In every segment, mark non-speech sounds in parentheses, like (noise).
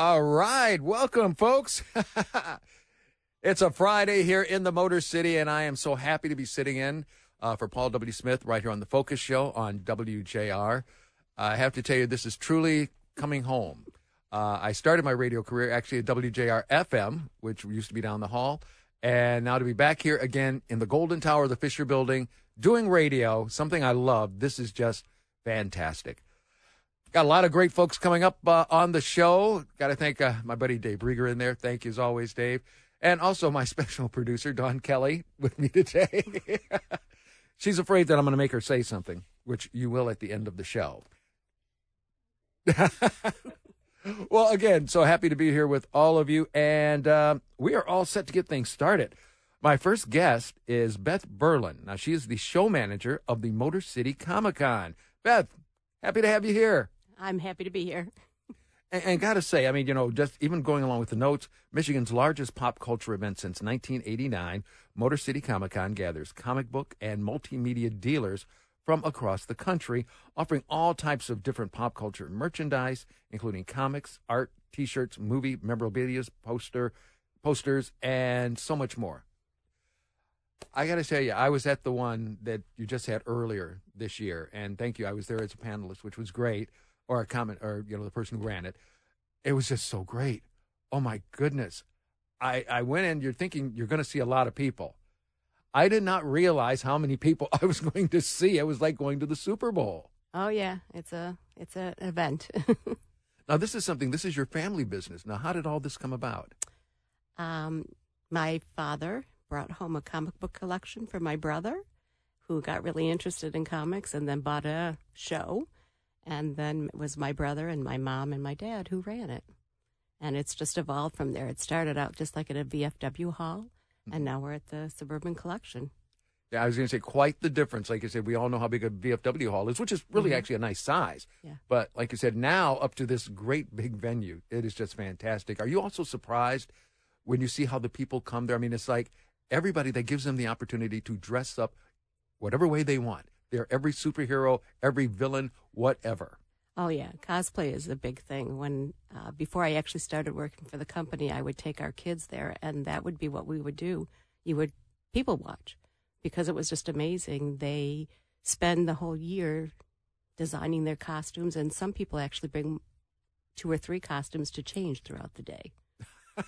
All right. Welcome, folks. (laughs) it's a Friday here in the Motor City, and I am so happy to be sitting in uh, for Paul W. Smith right here on the Focus Show on WJR. I have to tell you, this is truly coming home. Uh, I started my radio career actually at WJR FM, which used to be down the hall. And now to be back here again in the Golden Tower of the Fisher Building doing radio, something I love. This is just fantastic. Got a lot of great folks coming up uh, on the show. Got to thank uh, my buddy Dave Rieger in there. Thank you as always, Dave. And also my (laughs) special producer, Don Kelly, with me today. (laughs) She's afraid that I'm going to make her say something, which you will at the end of the show. (laughs) well, again, so happy to be here with all of you. And uh, we are all set to get things started. My first guest is Beth Burland. Now, she is the show manager of the Motor City Comic Con. Beth, happy to have you here. I'm happy to be here. And, and got to say, I mean, you know, just even going along with the notes, Michigan's largest pop culture event since 1989, Motor City Comic Con gathers comic book and multimedia dealers from across the country, offering all types of different pop culture merchandise, including comics, art, T-shirts, movie memorabilia, poster, posters, and so much more. I got to tell you, I was at the one that you just had earlier this year, and thank you. I was there as a panelist, which was great or a comment or you know the person who ran it. It was just so great. Oh my goodness. I i went in you're thinking you're going to see a lot of people. I did not realize how many people (laughs) i was going to see. It was like going to the super bowl. Oh yeah. It's a it's an event. (laughs) Now this is something this is your family business. Now how did all this come about? Um my father brought home a comic book collection for my brother who got really interested in comics and then bought a show and then it was my brother and my mom and my dad who ran it. And it's just evolved from there. It started out just like at a VFW hall, and mm-hmm. now we're at the Suburban Collection. Yeah, I was going to say quite the difference. Like you said, we all know how big a VFW hall is, which is really mm-hmm. actually a nice size. Yeah. But like you said, now up to this great big venue, it is just fantastic. Are you also surprised when you see how the people come there? I mean, it's like everybody that gives them the opportunity to dress up whatever way they want. They're every superhero, every villain, whatever. Oh yeah, cosplay is a big thing. When uh, before I actually started working for the company, I would take our kids there, and that would be what we would do. You would people watch because it was just amazing. They spend the whole year designing their costumes, and some people actually bring two or three costumes to change throughout the day. (laughs)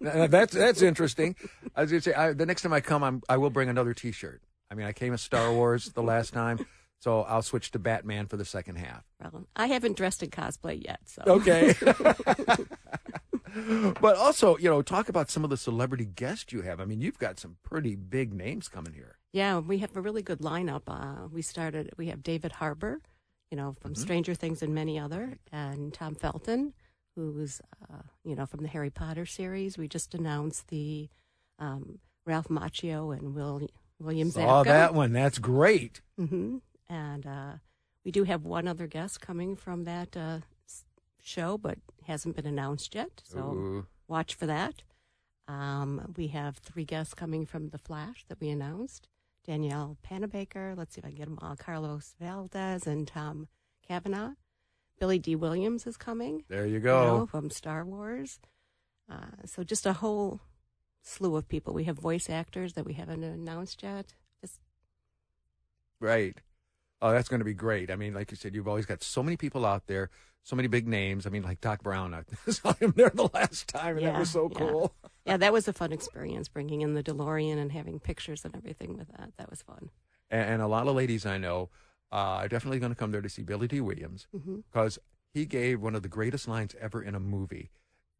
that's that's interesting. I was going to say I, the next time I come, I'm, I will bring another T-shirt. I mean, I came as Star Wars the last time, so I'll switch to Batman for the second half. Well, I haven't dressed in cosplay yet, so okay. (laughs) (laughs) but also, you know, talk about some of the celebrity guests you have. I mean, you've got some pretty big names coming here. Yeah, we have a really good lineup. Uh, we started. We have David Harbour, you know, from mm-hmm. Stranger Things and many other, and Tom Felton, who's uh, you know from the Harry Potter series. We just announced the um, Ralph Macchio and Will William Saw Zabka. that one. That's great. Mm-hmm. And uh, we do have one other guest coming from that uh, show, but hasn't been announced yet. So Ooh. watch for that. Um, we have three guests coming from The Flash that we announced. Danielle Panabaker, let's see if I can get them all. Carlos Valdes and Tom Cavanagh. Billy Dee Williams is coming. There you go. You know, from Star Wars. Uh, so just a whole slew of people. We have voice actors that we haven't announced yet. Just right. Oh, that's going to be great. I mean, like you said, you've always got so many people out there, so many big names. I mean, like Doc Brown. I (laughs) saw him there the last time, and yeah, that was so yeah. cool. yeah, that was a fun experience, bringing in the DeLorean and having pictures and everything with that. That was fun. And, and a lot of ladies I know uh, are definitely going to come there to see Billy Dee Williams because mm-hmm. he gave one of the greatest lines ever in a movie.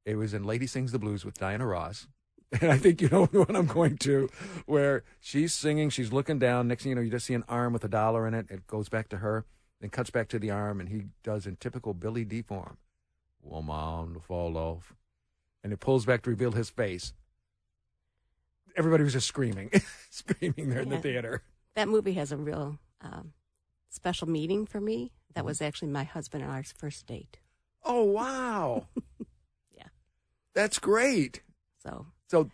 It was in Lady Sings the Blues with Diana Ross (laughs) and I think you know (laughs) what I'm going to, where she's singing, she's looking down. Next thing you know, you just see an arm with a dollar in it. It goes back to her, then cuts back to the arm, and he does in typical Billy Dee form, "Woman to fall off," and it pulls back to reveal his face. Everybody was just screaming, (laughs) screaming there in the theater. That movie has a real um, special meaning for me. That mm-hmm. was actually my husband and I's first date. Oh wow! yeah, that's great. So so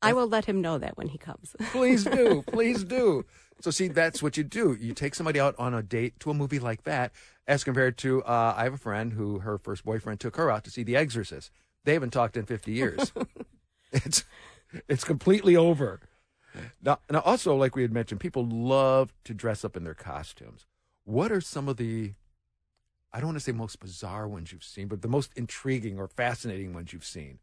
I will let him know that when he comes. (laughs) please do. Please do. So see, that's what you do. You take somebody out on a date to a movie like that, as compared to uh, I have a friend who her first boyfriend took her out to see The Exorcist. They haven't talked in 50 years. (laughs) it's it's completely over. Now, now, also, like we had mentioned, people love to dress up in their costumes. What are some of the, I don't want to say most bizarre ones you've seen, but the most intriguing or fascinating ones you've seen?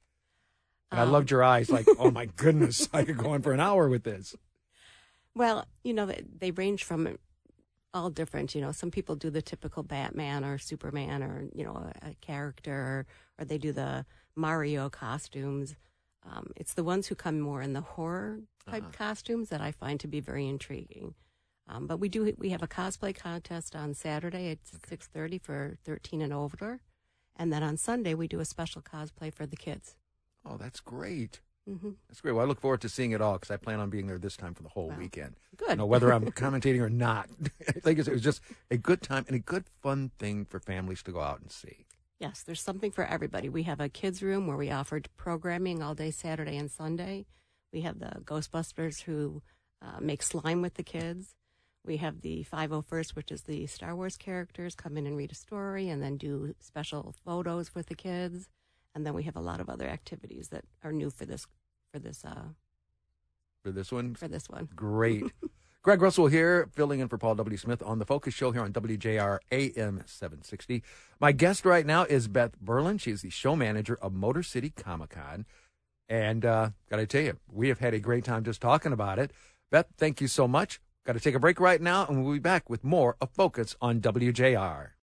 And um, I loved your eyes, like, oh my (laughs) goodness, I could go on for an hour with this. Well, you know, they, they range from all different. You know, some people do the typical Batman or Superman or, you know, a, a character, or, or they do the Mario costumes. Um, it's the ones who come more in the horror type uh-huh. costumes that I find to be very intriguing. Um, but we do we have a cosplay contest on Saturday at okay. six thirty for thirteen and older, and then on Sunday we do a special cosplay for the kids. Oh, that's great. Mm-hmm. That's great. Well, I look forward to seeing it all because I plan on being there this time for the whole wow. weekend. Good. You know, whether I'm (laughs) commentating or not, (laughs) I think it was just a good time and a good fun thing for families to go out and see. Yes, there's something for everybody. We have a kids room where we offered programming all day Saturday and Sunday. We have the Ghostbusters who uh, make slime with the kids. We have the 501st, which is the Star Wars characters, come in and read a story and then do special photos with the kids. And then we have a lot of other activities that are new for this for this uh for this one. For this one. Great. (laughs) Greg Russell here, filling in for Paul W. Smith on the Focus Show here on WJR AM 760. My guest right now is Beth Burland. She is the show manager of Motor City Comic Con. And uh, got to tell you, we have had a great time just talking about it. Beth, thank you so much. Got to take a break right now, and we'll be back with more of Focus on WJR.